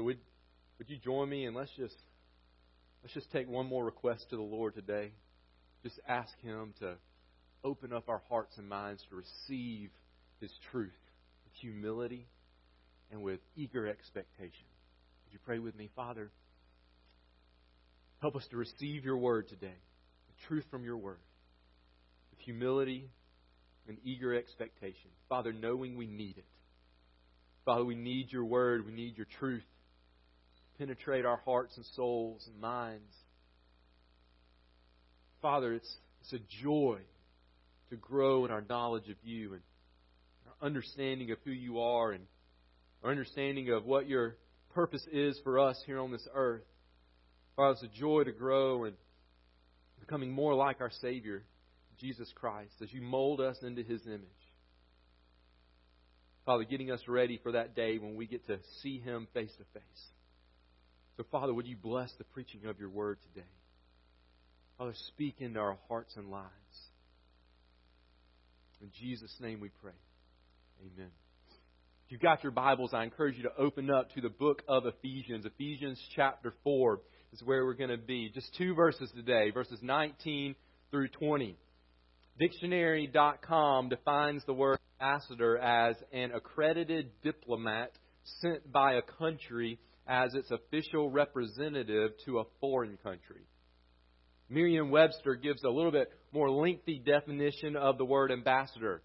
So would would you join me and let's just let's just take one more request to the Lord today. Just ask him to open up our hearts and minds to receive his truth with humility and with eager expectation. Would you pray with me, Father? Help us to receive your word today, the truth from your word, with humility and eager expectation. Father, knowing we need it. Father, we need your word, we need your truth penetrate our hearts and souls and minds. Father, it's, it's a joy to grow in our knowledge of you and our understanding of who you are and our understanding of what your purpose is for us here on this earth. Father, it's a joy to grow and becoming more like our Savior, Jesus Christ, as you mold us into His image. Father, getting us ready for that day when we get to see Him face to face. So, Father, would you bless the preaching of your word today? Father, speak into our hearts and lives. In Jesus' name we pray. Amen. If you've got your Bibles, I encourage you to open up to the book of Ephesians. Ephesians chapter 4 is where we're going to be. Just two verses today, verses 19 through 20. Dictionary.com defines the word ambassador as an accredited diplomat sent by a country as its official representative to a foreign country. Merriam Webster gives a little bit more lengthy definition of the word ambassador.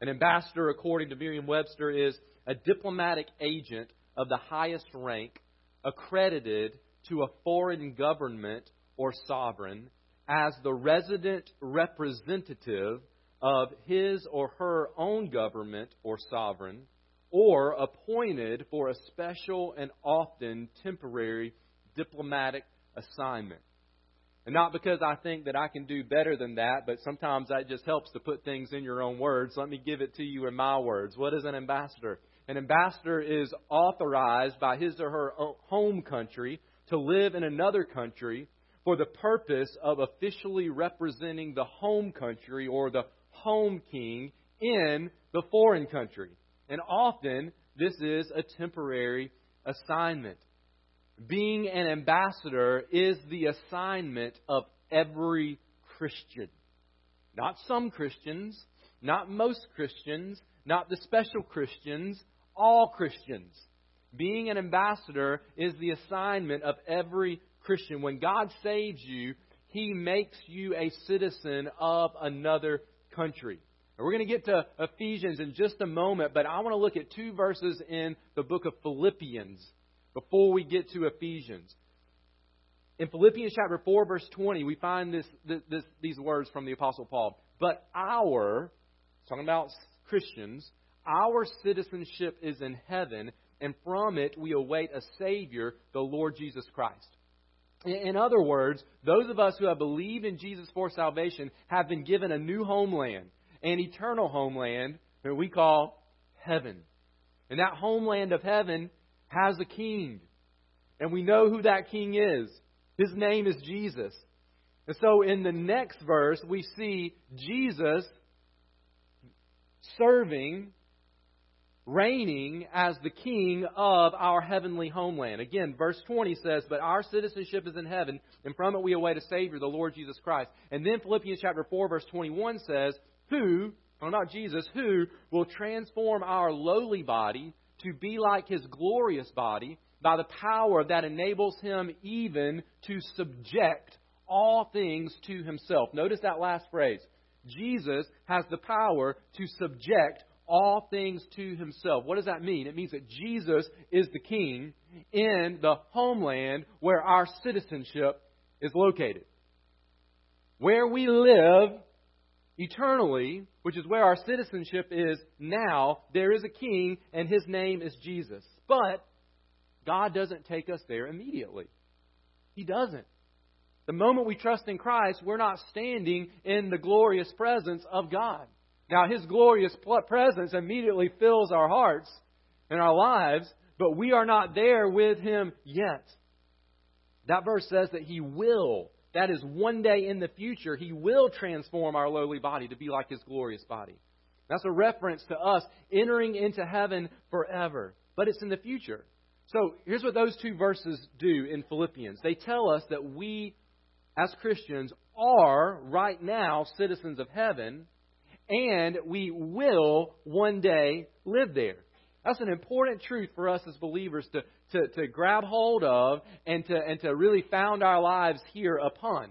An ambassador, according to Merriam Webster, is a diplomatic agent of the highest rank accredited to a foreign government or sovereign as the resident representative of his or her own government or sovereign, or appointed for a special and often temporary diplomatic assignment. And not because I think that I can do better than that, but sometimes that just helps to put things in your own words. Let me give it to you in my words. What is an ambassador? An ambassador is authorized by his or her home country to live in another country for the purpose of officially representing the home country or the home king in the foreign country. And often, this is a temporary assignment. Being an ambassador is the assignment of every Christian. Not some Christians, not most Christians, not the special Christians, all Christians. Being an ambassador is the assignment of every Christian. When God saves you, He makes you a citizen of another country. We're going to get to Ephesians in just a moment, but I want to look at two verses in the book of Philippians before we get to Ephesians. In Philippians chapter 4, verse 20, we find this, this, these words from the Apostle Paul. But our, talking about Christians, our citizenship is in heaven, and from it we await a Savior, the Lord Jesus Christ. In other words, those of us who have believed in Jesus for salvation have been given a new homeland, an eternal homeland that we call heaven. And that homeland of heaven has a king. And we know who that king is. His name is Jesus. And so in the next verse, we see Jesus serving, reigning as the king of our heavenly homeland. Again, verse 20 says, But our citizenship is in heaven, and from it we await a Savior, the Lord Jesus Christ. And then Philippians chapter 4, verse 21 says, Who, well, not Jesus, who will transform our lowly body to be like his glorious body by the power that enables him even to subject all things to himself. Notice that last phrase. Jesus has the power to subject all things to himself. What does that mean? It means that Jesus is the king in the homeland where our citizenship is located. Where we live eternally, which is where our citizenship is now, there is a king, and his name is Jesus. But God doesn't take us there immediately. He doesn't. The moment we trust in Christ, we're not standing in the glorious presence of God. Now, His glorious presence immediately fills our hearts and our lives, but we are not there with Him yet. That verse says that He will that is one day in the future, He will transform our lowly body to be like His glorious body. That's a reference to us entering into heaven forever. But it's in the future. So here's what those two verses do in Philippians. They tell us that we, as Christians, are right now citizens of heaven, and we will one day live there. That's an important truth for us as believers to, to, to grab hold of and to, and to really found our lives here upon.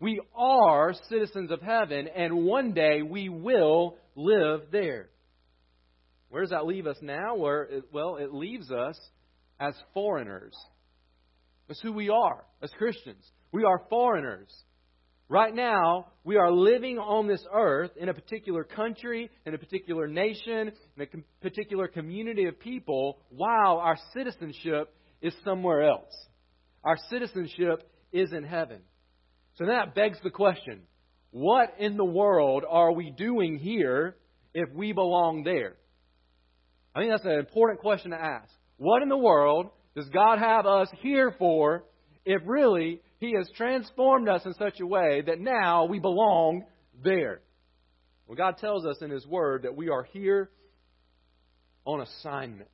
We are citizens of heaven, and one day we will live there. Where does that leave us now? Where well, it leaves us as foreigners. That's who we are as Christians. We are foreigners. Right now, we are living on this earth in a particular country, in a particular nation, in a particular community of people, while our citizenship is somewhere else. Our citizenship is in heaven. So that begs the question what in the world are we doing here if we belong there? I think that's an important question to ask. What in the world does God have us here for if really He has transformed us in such a way that now we belong there? Well, God tells us in His Word that we are here on assignment.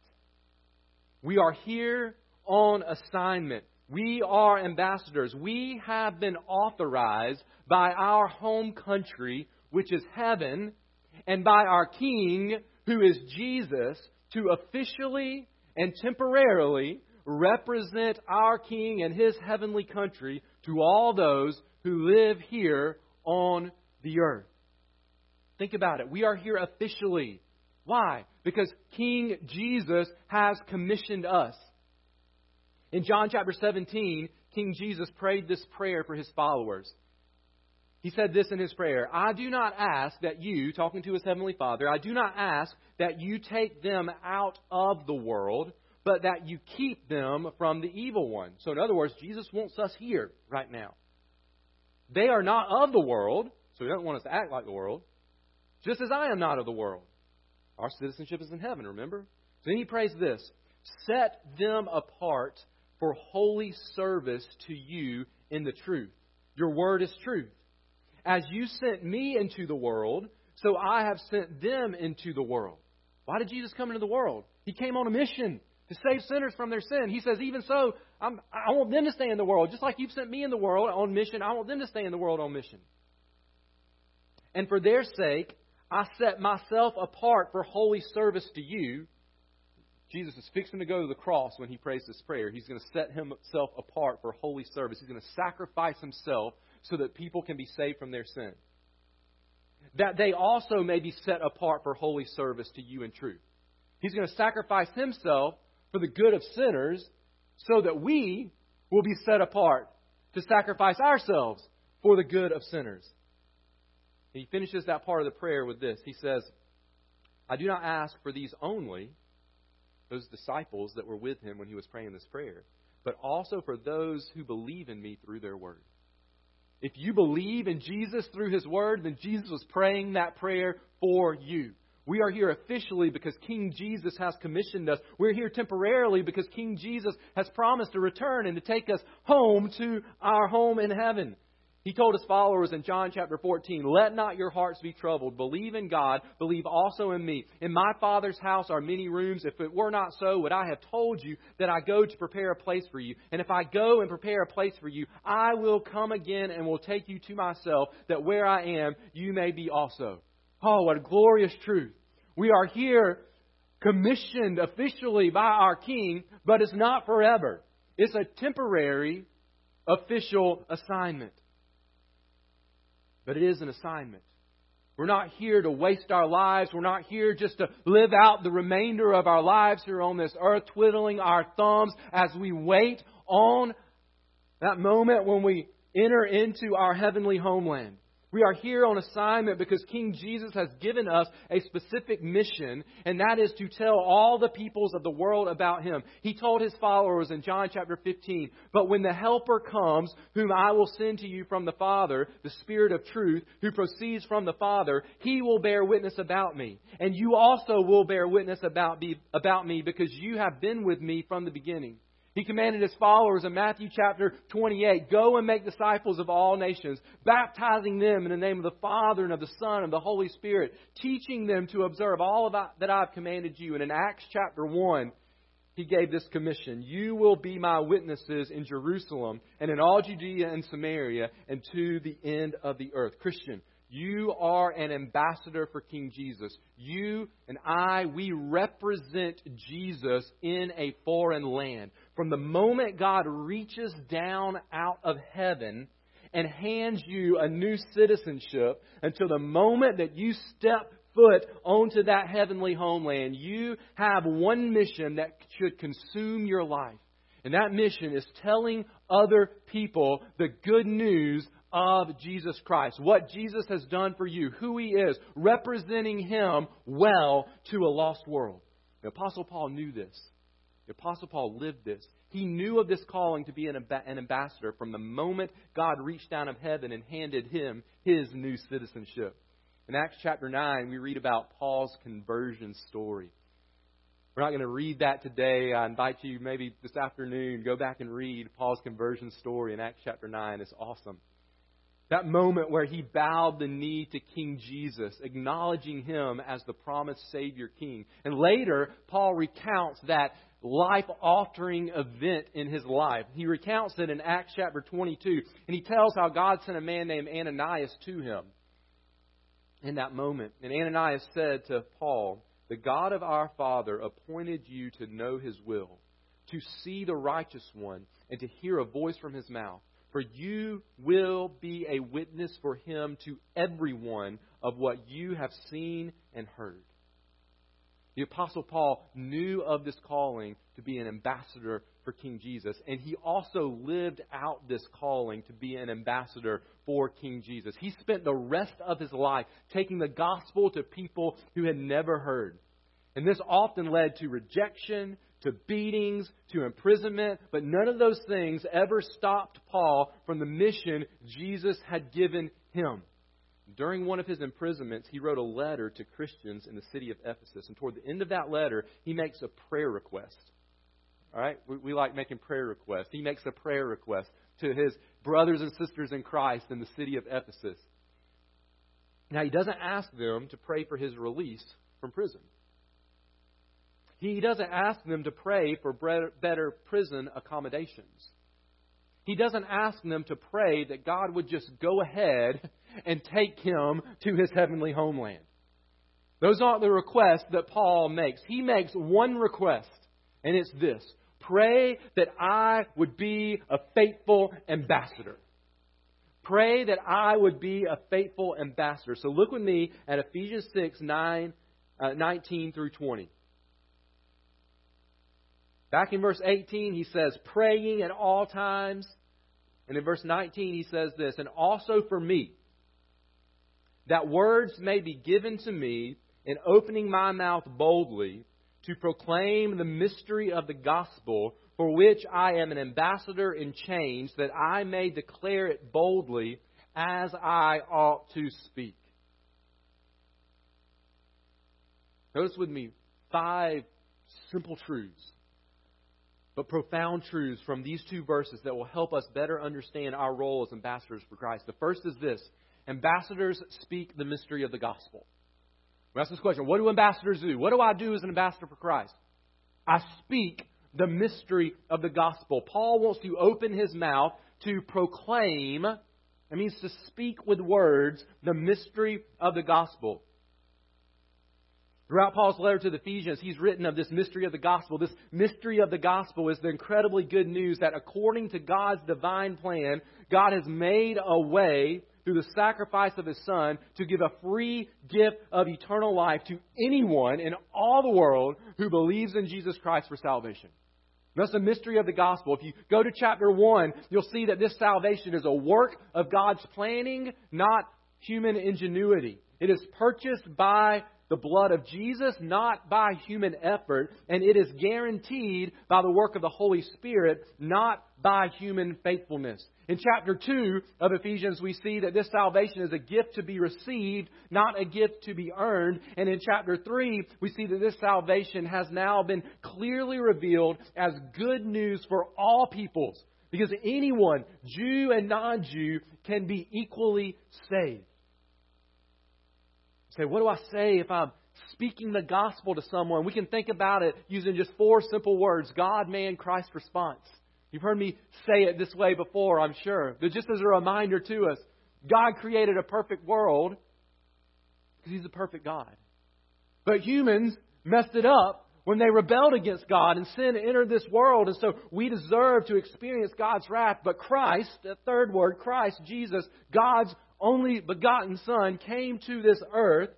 We are here on assignment. We are ambassadors. We have been authorized by our home country, which is heaven, and by our King, who is Jesus, to officially and temporarily represent our King and his heavenly country to all those who live here on the earth. Think about it. We are here officially. Why? Because King Jesus has commissioned us. In John chapter 17, King Jesus prayed this prayer for his followers. He said this in his prayer I do not ask that you, talking to his heavenly Father, I do not ask that you take them out of the world, but that you keep them from the evil one. So, in other words, Jesus wants us here right now. They are not of the world, so he doesn't want us to act like the world, just as I am not of the world. Our citizenship is in heaven, remember? So then he prays this Set them apart for holy service to you in the truth. Your word is truth. As you sent me into the world, so I have sent them into the world. Why did Jesus come into the world? He came on a mission to save sinners from their sin. He says, even so, I'm, I want them to stay in the world. Just like you've sent me in the world on mission, I want them to stay in the world on mission. And for their sake, I set myself apart for holy service to you. Jesus is fixing to go to the cross when he prays this prayer. He's going to set himself apart for holy service. He's going to sacrifice himself so that people can be saved from their sin. That they also may be set apart for holy service to you in truth. He's going to sacrifice himself for the good of sinners so that we will be set apart to sacrifice ourselves for the good of sinners. He finishes that part of the prayer with this. He says, I do not ask for these only, those disciples that were with him when he was praying this prayer, but also for those who believe in me through their word. If you believe in Jesus through His Word, then Jesus was praying that prayer for you. We are here officially because King Jesus has commissioned us. We're here temporarily because King Jesus has promised to return and to take us home to our home in heaven. He told his followers in John chapter 14, Let not your hearts be troubled. Believe in God. Believe also in me. In my Father's house are many rooms. If it were not so, would I have told you that I go to prepare a place for you? And if I go and prepare a place for you, I will come again and will take you to myself, that where I am, you may be also. Oh, what a glorious truth. We are here commissioned officially by our King, but it's not forever. It's a temporary official assignment but it is an assignment. We're not here to waste our lives. We're not here just to live out the remainder of our lives here on this earth, twiddling our thumbs as we wait on that moment when we enter into our heavenly homeland. We are here on assignment because King Jesus has given us a specific mission, and that is to tell all the peoples of the world about Him. He told His followers in John chapter 15, But when the Helper comes, whom I will send to you from the Father, the Spirit of truth, who proceeds from the Father, He will bear witness about me. And you also will bear witness about me, because you have been with me from the beginning. He commanded his followers in Matthew chapter 28 Go and make disciples of all nations, baptizing them in the name of the Father and of the Son and the Holy Spirit, teaching them to observe all that I've commanded you. And in Acts chapter 1, he gave this commission You will be my witnesses in Jerusalem and in all Judea and Samaria and to the end of the earth. Christian, you are an ambassador for King Jesus. You and I, we represent Jesus in a foreign land. From the moment God reaches down out of heaven and hands you a new citizenship until the moment that you step foot onto that heavenly homeland, you have one mission that should consume your life. And that mission is telling other people the good news of Jesus Christ, what Jesus has done for you, who he is, representing him well to a lost world. The Apostle Paul knew this. The Apostle Paul lived this. He knew of this calling to be an, ambassador from the moment God reached down of heaven and handed him his new citizenship. In Acts chapter 9, we read about Paul's conversion story. We're not going to read that today. I invite you maybe this afternoon, go back and read Paul's conversion story in Acts chapter 9. It's awesome. That moment where he bowed the knee to King Jesus, acknowledging him as the promised Savior King. And later, Paul recounts that life altering event in his life. He recounts it in Acts chapter 22, and he tells how God sent a man named Ananias to him in that moment. And Ananias said to Paul, The God of our father appointed you to know his will, to see the righteous one, and to hear a voice from his mouth. For you will be a witness for him to everyone of what you have seen and heard. The Apostle Paul knew of this calling to be an ambassador for King Jesus, and he also lived out this calling to be an ambassador for King Jesus. He spent the rest of his life taking the gospel to people who had never heard. And this often led to rejection, to beatings, to imprisonment, but none of those things ever stopped Paul from the mission Jesus had given him. During one of his imprisonments, he wrote a letter to Christians in the city of Ephesus. And toward the end of that letter, he makes a prayer request. All right? We, we like making prayer requests. He makes a prayer request to his brothers and sisters in Christ in the city of Ephesus. Now, he doesn't ask them to pray for his release from prison. He doesn't ask them to pray for better prison accommodations. He doesn't ask them to pray that God would just go ahead and take him to his heavenly homeland. Those aren't the requests that Paul makes. He makes one request, and it's this Pray that I would be a faithful ambassador. Pray that I would be a faithful ambassador. So look with me at Ephesians 6 9, uh, 19 through 20. Back in verse 18, he says, praying at all times. And in verse 19, he says this, and also for me, that words may be given to me in opening my mouth boldly to proclaim the mystery of the gospel, for which I am an ambassador in chains, that I may declare it boldly as I ought to speak. Notice with me five simple truths but profound truths from these two verses that will help us better understand our role as ambassadors for Christ. The first is this ambassadors speak the mystery of the gospel. We ask this question What do ambassadors do? What do I do as an ambassador for Christ? I speak the mystery of the gospel. Paul wants to open his mouth to proclaim, it means to speak with words, the mystery of the gospel. Throughout Paul's letter to the Ephesians, he's written of this mystery of the gospel. This mystery of the gospel is the incredibly good news that according to God's divine plan, God has made a way through the sacrifice of his son to give a free gift of eternal life to anyone in all the world who believes in Jesus Christ for salvation. That's the mystery of the gospel. If you go to chapter 1, you'll see that this salvation is a work of God's planning, not human ingenuity. It is purchased by the blood of Jesus, not by human effort, and it is guaranteed by the work of the Holy Spirit, not by human faithfulness. In chapter 2 of Ephesians, we see that this salvation is a gift to be received, not a gift to be earned. And in chapter 3, we see that this salvation has now been clearly revealed as good news for all peoples, because anyone, Jew and non Jew, can be equally saved say, what do I say if I'm speaking the gospel to someone, we can think about it using just four simple words God, man, Christ response. You've heard me say it this way before, I'm sure. But just as a reminder to us, God created a perfect world because He's a perfect God. But humans messed it up when they rebelled against God and sin entered this world. And so we deserve to experience God's wrath. But Christ, the third word, Christ, Jesus, God's only begotten Son, came to this earth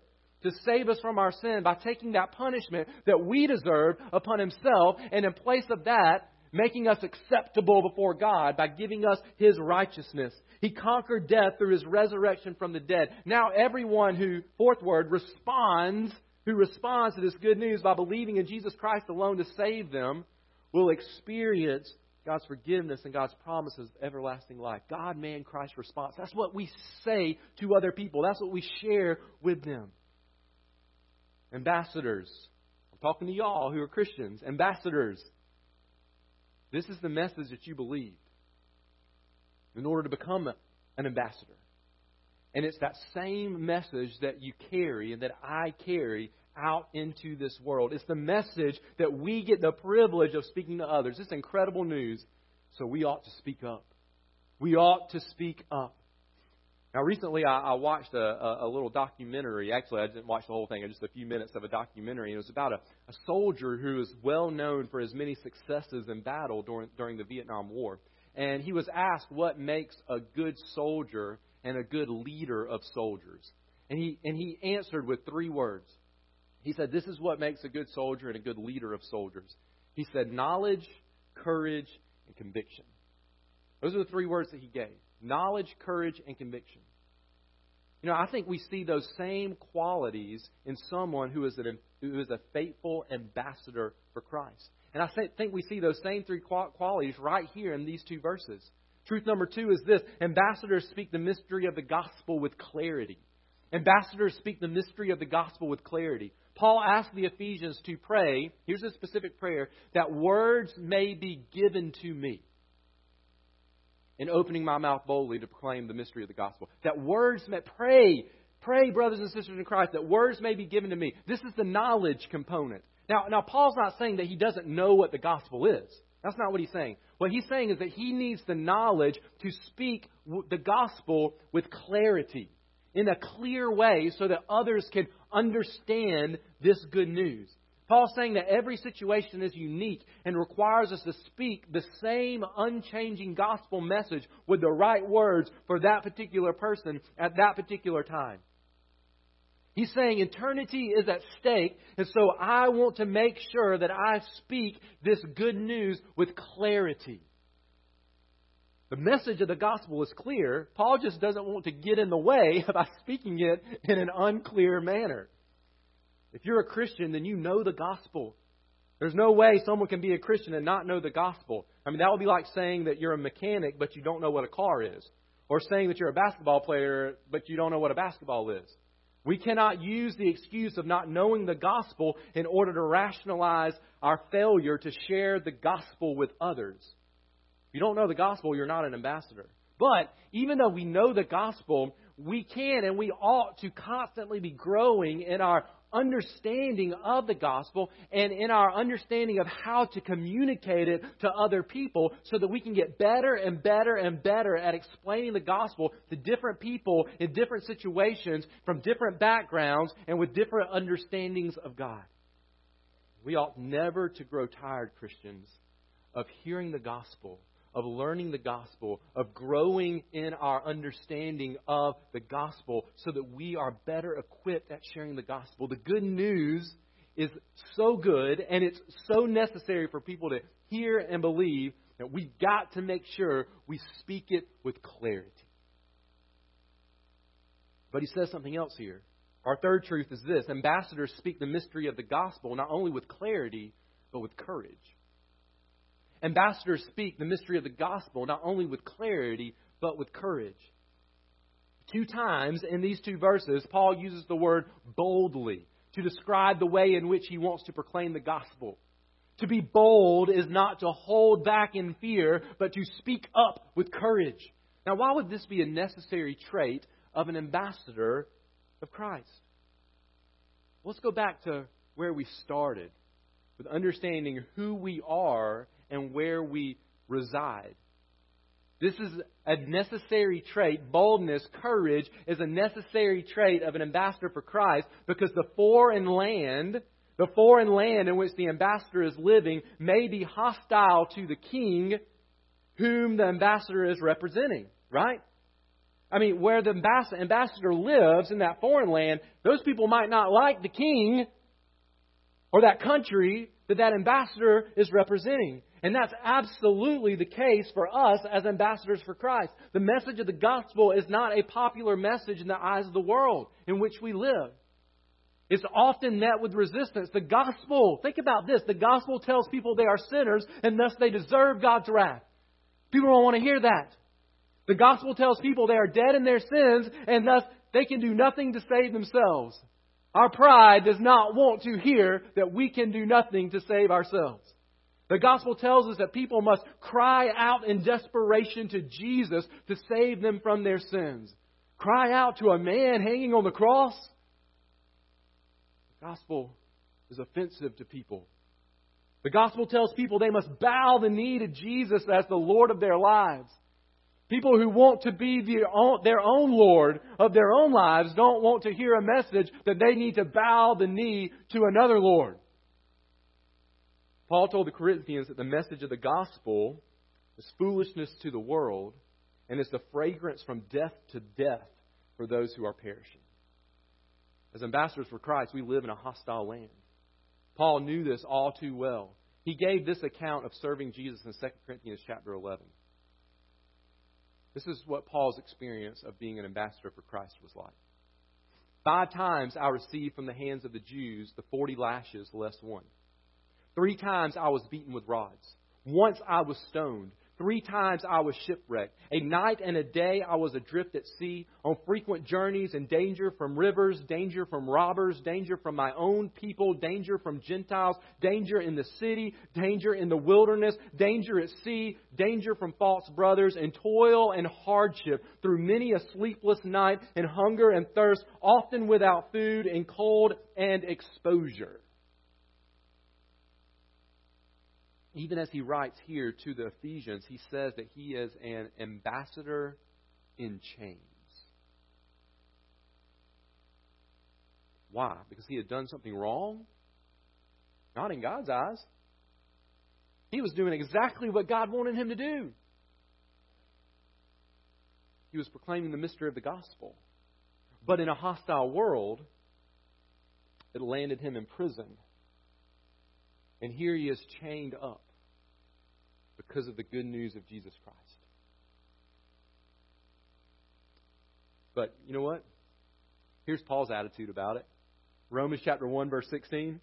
to save us from our sin by taking that punishment that we deserve upon Himself. And in place of that, making us acceptable before God by giving us His righteousness. He conquered death through His resurrection from the dead. Now everyone who, fourth word, responds who responds to this good news by believing in Jesus Christ alone to save them will experience God's forgiveness and God's promises of everlasting life. God, man, Christ response. That's what we say to other people. That's what we share with them. Ambassadors. I'm talking to y'all who are Christians. Ambassadors. This is the message that you believe in order to become an ambassador. And it's that same message that you carry and that I carry out into this world. It's the message that we get the privilege of speaking to others. It's incredible news. So we ought to speak up. We ought to speak up. Now, recently I, I watched a, a, a, little documentary. Actually, I didn't watch the whole thing, just a few minutes of a documentary. It was about a, a soldier who is well known for his many successes in battle during, during the Vietnam War. And he was asked what makes a good soldier and a good leader of soldiers. And he, and he answered with three words. He said, This is what makes a good soldier and a good leader of soldiers. He said, Knowledge, courage, and conviction. Those are the three words that he gave knowledge, courage, and conviction. You know, I think we see those same qualities in someone who is, an, who is a faithful ambassador for Christ. And I think we see those same three qualities right here in these two verses. Truth number two is this ambassadors speak the mystery of the gospel with clarity. Ambassadors speak the mystery of the gospel with clarity. Paul asked the Ephesians to pray, here's a specific prayer, that words may be given to me in opening my mouth boldly to proclaim the mystery of the gospel. That words may pray, pray, brothers and sisters in Christ, that words may be given to me. This is the knowledge component. Now, now Paul's not saying that he doesn't know what the gospel is. That's not what he's saying. What he's saying is that he needs the knowledge to speak the gospel with clarity, in a clear way, so that others can understand this good news. Paul's saying that every situation is unique and requires us to speak the same unchanging gospel message with the right words for that particular person at that particular time. He's saying eternity is at stake, and so I want to make sure that I speak this good news with clarity. The message of the gospel is clear. Paul just doesn't want to get in the way by speaking it in an unclear manner. If you're a Christian, then you know the gospel. There's no way someone can be a Christian and not know the gospel. I mean, that would be like saying that you're a mechanic, but you don't know what a car is. Or saying that you're a basketball player, but you don't know what a basketball is. We cannot use the excuse of not knowing the gospel in order to rationalize our failure to share the gospel with others. You don't know the gospel, you're not an ambassador. But even though we know the gospel, we can and we ought to constantly be growing in our understanding of the gospel and in our understanding of how to communicate it to other people so that we can get better and better and better at explaining the gospel to different people in different situations from different backgrounds and with different understandings of God. We ought never to grow tired, Christians, of hearing the gospel of learning the gospel, of growing in our understanding of the gospel so that we are better equipped at sharing the gospel. The good news is so good and it's so necessary for people to hear and believe that we've got to make sure we speak it with clarity. But he says something else here. Our third truth is this ambassadors speak the mystery of the gospel not only with clarity, but with courage. Ambassadors speak the mystery of the gospel not only with clarity, but with courage. Two times in these two verses, Paul uses the word boldly to describe the way in which he wants to proclaim the gospel. To be bold is not to hold back in fear, but to speak up with courage. Now, why would this be a necessary trait of an ambassador of Christ? let's go back to where we started with understanding who we are and where we reside. This is a necessary trait. Boldness, courage is a necessary trait of an ambassador for Christ because the foreign land, the foreign land in which the ambassador is living may be hostile to the king whom the ambassador is representing, right? I mean, where the ambassador lives in that foreign land, those people might not like the king or that country that that ambassador is representing. And that's absolutely the case for us as ambassadors for Christ. The message of the gospel is not a popular message in the eyes of the world in which we live. It's often met with resistance. The gospel, think about this, the gospel tells people they are sinners and thus they deserve God's wrath. People don't want to hear that. The gospel tells people they are dead in their sins and thus they can do nothing to save themselves. Our pride does not want to hear that we can do nothing to save ourselves. The gospel tells us that people must cry out in desperation to Jesus to save them from their sins. Cry out to a man hanging on the cross. The gospel is offensive to people. The gospel tells people they must bow the knee to Jesus as the Lord of their lives. People who want to be their own, Lord of their own lives don't want to hear a message that they need to bow the knee to another Lord. Paul told the Corinthians that the message of the gospel is foolishness to the world and is the fragrance from death to death for those who are perishing. As ambassadors for Christ, we live in a hostile land. Paul knew this all too well. He gave this account of serving Jesus in 2 Corinthians chapter 11. This is what Paul's experience of being an ambassador for Christ was like. Five times I received from the hands of the Jews the 40 lashes less one. Three times I was beaten with rods. Once I was stoned. Three times I was shipwrecked. A night and a day I was adrift at sea, on frequent journeys in danger from rivers, danger from robbers, danger from my own people, danger from Gentiles, danger in the city, danger in the wilderness, danger at sea, danger from false brothers, and toil and hardship through many a sleepless night, and hunger and thirst, often without food, and cold and exposure. Even as he writes here to the Ephesians, he says that he is an ambassador in chains. Why? Because he had done something wrong? Not in God's eyes. He was doing exactly what God wanted him to do. He was proclaiming the mystery of the gospel. But in a hostile world, it landed him in prison. And here he is chained up because of the good news of Jesus Christ. But you know what? Here's Paul's attitude about it. Romans chapter 1 verse 16.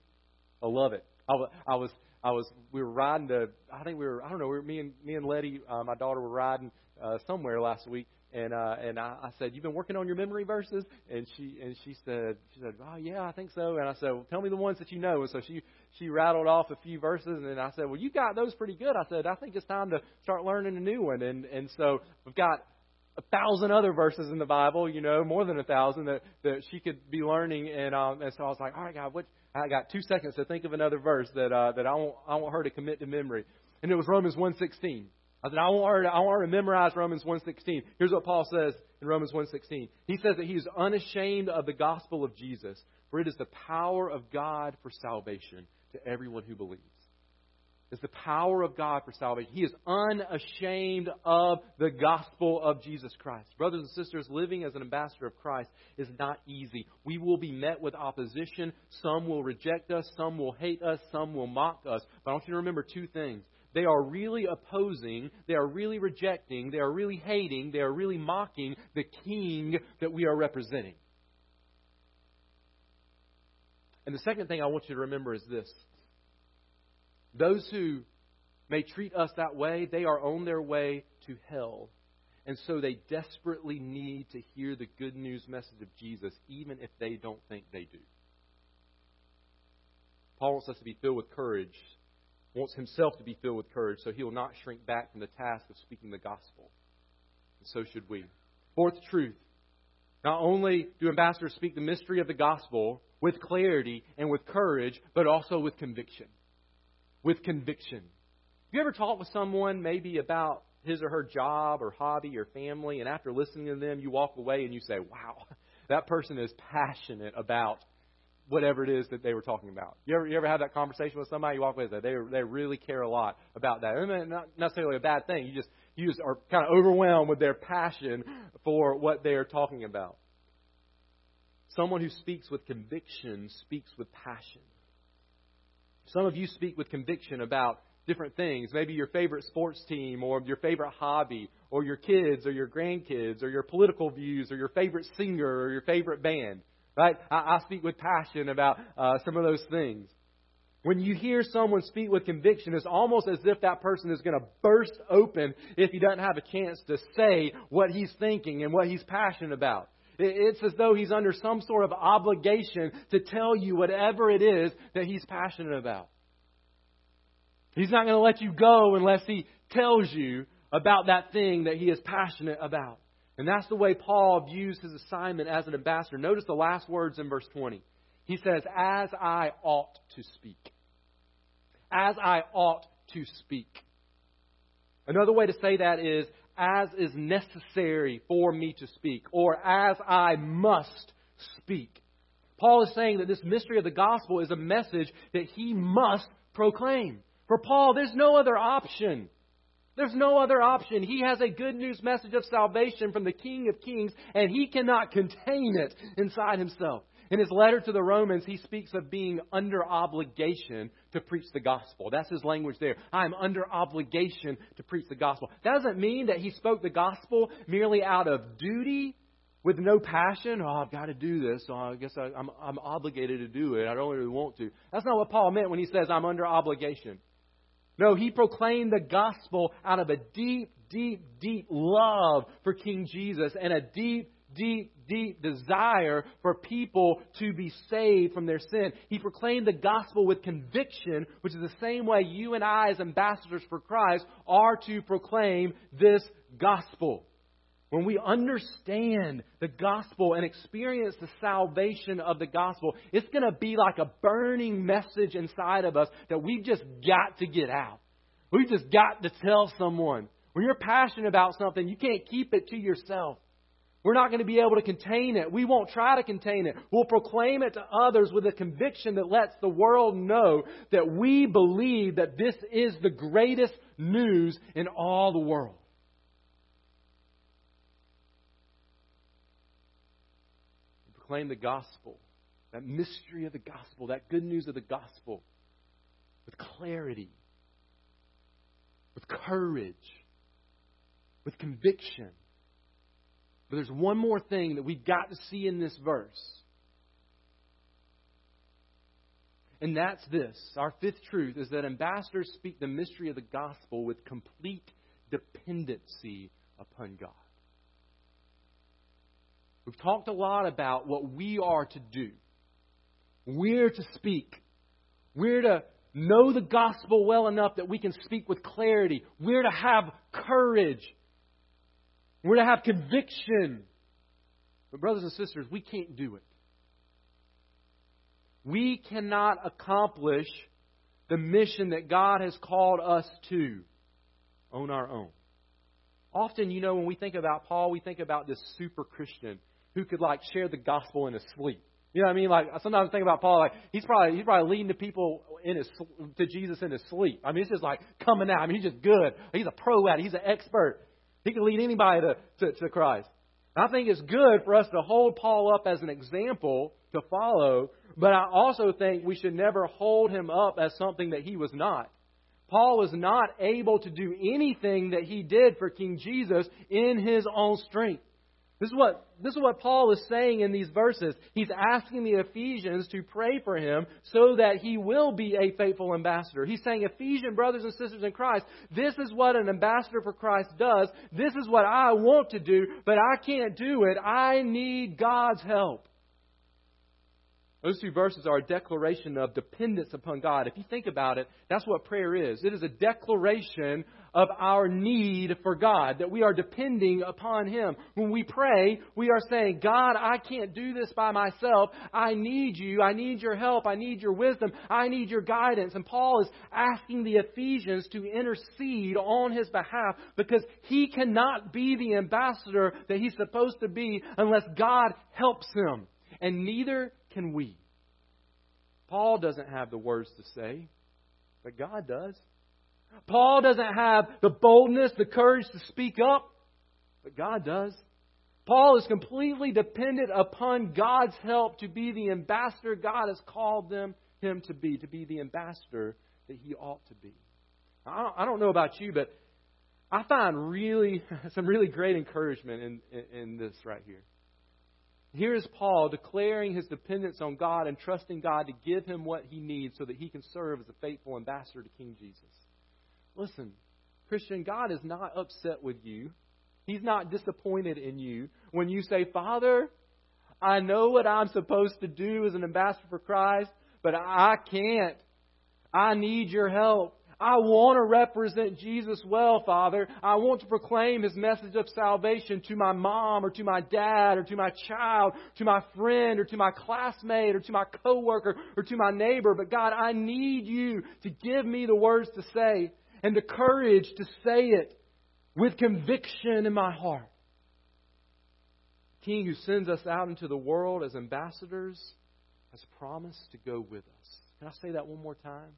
I love it. I, I was I was we were riding to I think we were I don't know we were, me and me and Letty uh, my daughter were riding uh, somewhere last week and uh, and I, I said, "You've been working on your memory verses?" And she and she said, "She said, oh yeah, I think so." And I said, well, "Tell me the ones that you know." And so she she rattled off a few verses, and then I said, "Well, you got those pretty good." I said, "I think it's time to start learning a new one." And and so we've got a thousand other verses in the Bible, you know, more than a thousand that that she could be learning. And um and so I was like, "All right, God, what?" I got two seconds to think of another verse that uh, that I want I want her to commit to memory, and it was Romans one sixteen. I said, I want her to, I want her to memorize Romans 1.16. Here's what Paul says in Romans 1.16. He says that he is unashamed of the gospel of Jesus, for it is the power of God for salvation to everyone who believes. It's the power of God for salvation. He is unashamed of the gospel of Jesus Christ. Brothers and sisters, living as an ambassador of Christ is not easy. We will be met with opposition. Some will reject us. Some will hate us. Some will mock us. But I want you to remember two things. They are really opposing, they are really rejecting, they are really hating, they are really mocking the king that we are representing. And the second thing I want you to remember is this those who may treat us that way, they are on their way to hell. And so they desperately need to hear the good news message of Jesus, even if they don't think they do. Paul wants us to be filled with courage wants himself to be filled with courage, so he will not shrink back from the task of speaking the gospel. And so should we. Fourth truth Not only do ambassadors speak the mystery of the gospel with clarity and with courage, but also with conviction. With conviction. Have you ever talked with someone maybe about his or her job or hobby or family, and after listening to them, you walk away and you say, wow, that person is passionate about whatever it is that they were talking about. You ever, you ever have that conversation with somebody? You walk away and say, they, they really care a lot about that. And not necessarily a bad thing. You just, you just are kind of overwhelmed with their passion for what they are talking about. Someone who speaks with conviction speaks with passion. Some of you speak with conviction about different things. Maybe your favorite sports team, or your favorite hobby, or your kids, or your grandkids, or your political views, or your favorite singer, or your favorite band. Right? I, I speak with passion about uh, some of those things. When you hear someone speak with conviction, it's almost as if that person is going to burst open if he doesn't have a chance to say what he's thinking and what he's passionate about. It's as though he's under some sort of obligation to tell you whatever it is that he's passionate about. He's not going to let you go unless he tells you about that thing that he is passionate about. And that's the way Paul views his assignment as an ambassador. Notice the last words in verse 20. He says, As I ought to speak. As I ought to speak. Another way to say that is, as is necessary for me to speak, or as I must speak. Paul is saying that this mystery of the gospel is a message that he must proclaim. For Paul, there's no other option. There's no other option. He has a good news message of salvation from the King of Kings, and he cannot contain it inside himself. In his letter to the Romans, he speaks of being under obligation to preach the gospel. That's his language there. I'm under obligation to preach the gospel. That doesn't mean that he spoke the gospel merely out of duty with no passion. Oh, I've got to do this, so I guess I, I'm, I'm obligated to do it. I don't really want to. That's not what Paul meant when he says I'm under obligation. No, he proclaimed the gospel out of a deep, deep, deep love for King Jesus and a deep, deep, deep desire for people to be saved from their sin. He proclaimed the gospel with conviction, which is the same way you and I, as ambassadors for Christ, are to proclaim this gospel. When we understand the gospel and experience the salvation of the gospel, it's going to be like a burning message inside of us that we've just got to get out. We've just got to tell someone. When you're passionate about something, you can't keep it to yourself. We're not going to be able to contain it. We won't try to contain it. We'll proclaim it to others with a conviction that lets the world know that we believe that this is the greatest news in all the world. Proclaim the gospel, that mystery of the gospel, that good news of the gospel, with clarity, with courage, with conviction. But there's one more thing that we've got to see in this verse. And that's this. Our fifth truth is that ambassadors speak the mystery of the gospel with complete dependency upon God. We've talked a lot about what we are to do. We're to speak. We're to know the gospel well enough that we can speak with clarity. We're to have courage. We're to have conviction. But, brothers and sisters, we can't do it. We cannot accomplish the mission that God has called us to on our own. Often, you know, when we think about Paul, we think about this super Christian who could like share the gospel in his sleep. You know what I mean? Like sometimes I think about Paul, like he's probably he's probably leading to people in his to Jesus in his sleep. I mean, it's just like coming out. I mean, he's just good. He's a pro at it. He's an expert. He can lead anybody to, to, to Christ. I think it's good for us to hold Paul up as an example to follow, but I also think we should never hold him up as something that he was not. Paul was not able to do anything that he did for King Jesus in his own strength. This is what this is what Paul is saying in these verses. He's asking the Ephesians to pray for him so that he will be a faithful ambassador. He's saying, Ephesian brothers and sisters in Christ, this is what an ambassador for Christ does. This is what I want to do, but I can't do it. I need God's help. Those two verses are a declaration of dependence upon God. If you think about it, that's what prayer is. It is a declaration of our need for God, that we are depending upon Him. When we pray, we are saying, God, I can't do this by myself. I need you. I need your help. I need your wisdom. I need your guidance. And Paul is asking the Ephesians to intercede on his behalf because he cannot be the ambassador that he's supposed to be unless God helps him. And neither can we. Paul doesn't have the words to say, but God does. Paul doesn't have the boldness, the courage to speak up, but God does. Paul is completely dependent upon God's help to be the ambassador God has called them, him to be, to be the ambassador that he ought to be. I don't, know about you, but I find really some really great encouragement in, in this right here. Here is Paul declaring his dependence on God and trusting God to give him what he needs so that he can serve as a faithful ambassador to King Jesus. Listen, Christian, God is not upset with you. He's not disappointed in you when you say, Father, I know what I'm supposed to do as an ambassador for Christ, but I can't. I need your help. I want to represent Jesus well, Father. I want to proclaim His message of salvation to my mom or to my dad or to my child, to my friend or to my classmate or to my coworker or to my neighbor. But God, I need you to give me the words to say and the courage to say it with conviction in my heart. The King who sends us out into the world as ambassadors has promised to go with us. Can I say that one more time?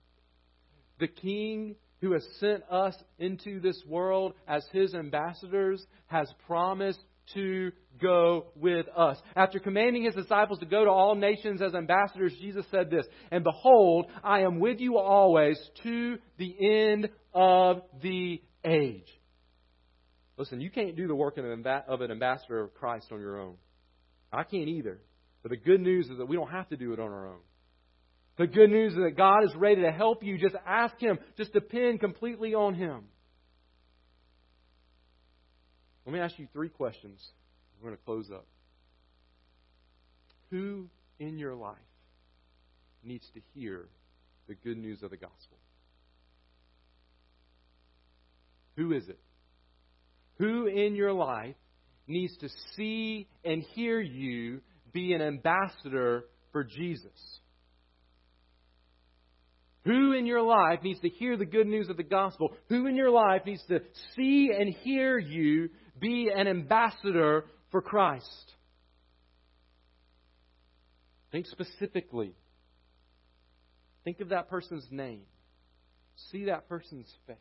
the King who has sent us into this world as his ambassadors has promised to go with us. After commanding his disciples to go to all nations as ambassadors, Jesus said this, And behold, I am with you always to the end of the age. Listen, you can't do the work of an ambassador of Christ on your own. I can't either. But the good news is that we don't have to do it on our own. The good news is that God is ready to help you. Just ask Him. Just depend completely on Him. Let me ask you three questions. We're going to close up. Who in your life needs to hear the good news of the gospel? Who is it? Who in your life needs to see and hear you be an ambassador for Jesus? Who in your life needs to hear the good news of the gospel? Who in your life needs to see and hear you be an ambassador for Christ? Think specifically. Think of that person's name. See that person's face.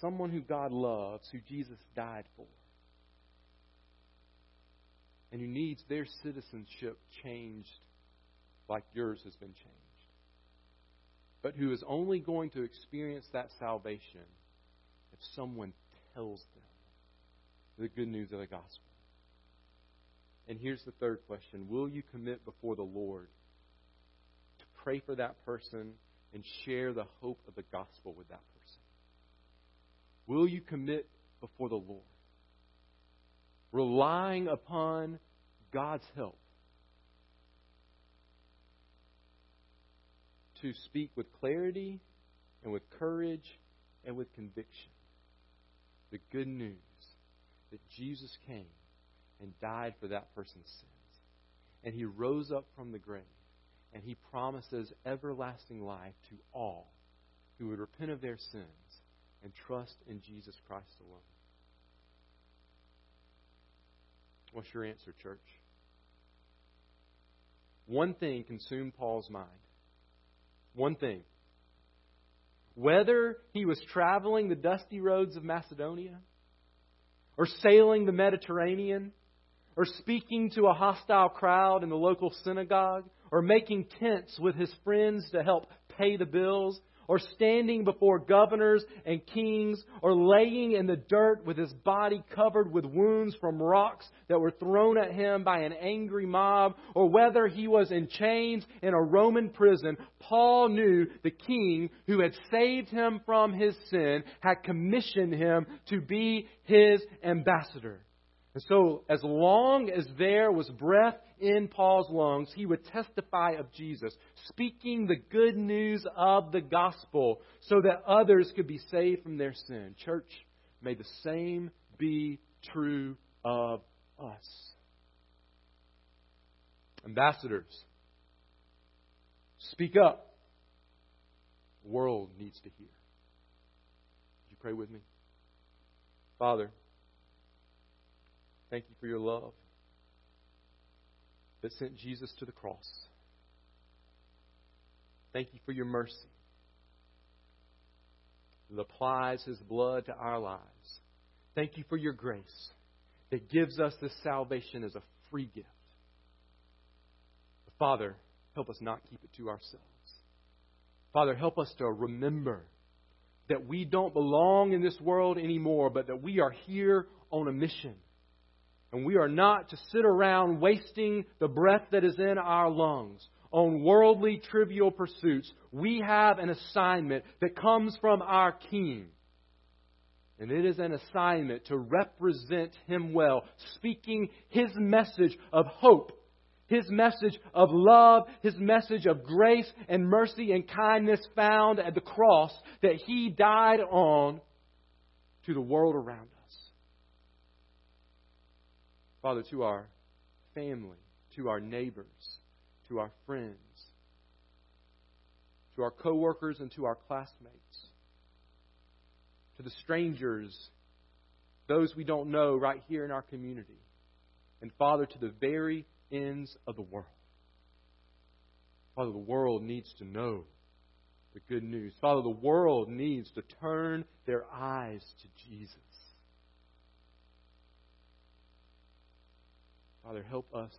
Someone who God loves, who Jesus died for. And who needs their citizenship changed like yours has been changed but who is only going to experience that salvation if someone tells them the good news of the gospel. And here's the third question Will you commit before the Lord to pray for that person and share the hope of the gospel with that person? Will you commit before the Lord, relying upon God's help to speak with clarity and with courage and with conviction. The good news that Jesus came and died for that person's sins. And he rose up from the grave. And he promises everlasting life to all who would repent of their sins and trust in Jesus Christ alone. What's your answer, church? One thing consumed Paul's mind one thing. Whether he was traveling the dusty roads of Macedonia, or sailing the Mediterranean, or speaking to a hostile crowd in the local synagogue, or making tents with his friends to help pay the bills, or standing before governors and kings, or laying in the dirt with his body covered with wounds from rocks that were thrown at him by an angry mob, or whether he was in chains in a Roman prison, Paul knew the king who had saved him from his sin had commissioned him to be his ambassador. And so, as long as there was breath in Paul's lungs, he would testify of Jesus, speaking the good news of the gospel so that others could be saved from their sin. Church, may the same be true of us. Ambassadors, speak up. The world needs to hear. Would you pray with me? Father, thank you for your love that sent Jesus to the cross. Thank you for your mercy that applies his blood to our lives. Thank you for your grace that gives us this salvation as a free gift. Father, help us not keep it to ourselves. Father, help us to remember that we don't belong in this world anymore, but that we are here on a mission. And we are not to sit around wasting the breath that is in our lungs on worldly, trivial pursuits. We have an assignment that comes from our King. And it is an assignment to represent Him well, speaking His message of hope, His message of love, His message of grace and mercy and kindness found at the cross that He died on to the world around us. Father, to our family, to our neighbors, to our friends, to our coworkers and to our classmates to the strangers, those we don't know right here in our community, and Father, to the very ends of the world. Father, the world needs to know the good news. Father, the world needs to turn their eyes to Jesus. Father, help us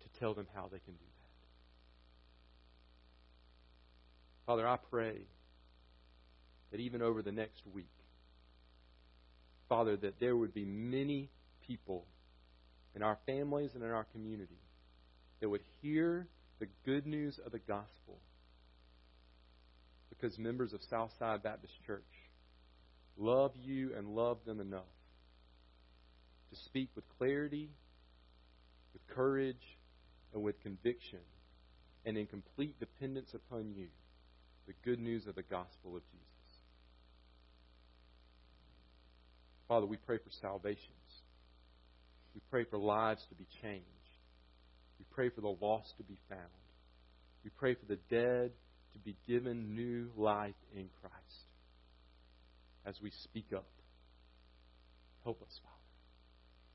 to tell them how they can do that. Father, I pray that even over the next week, Father, that there would be many people in our families and in our community that would hear the good news of the gospel because members of Southside Baptist Church love you and love them enough to speak with clarity, with courage, and with conviction, and in complete dependence upon you, the good news of the gospel of Jesus. Father, we pray for salvations. We pray for lives to be changed. We pray for the lost to be found. We pray for the dead to be given new life in Christ. As we speak up, help us, Father.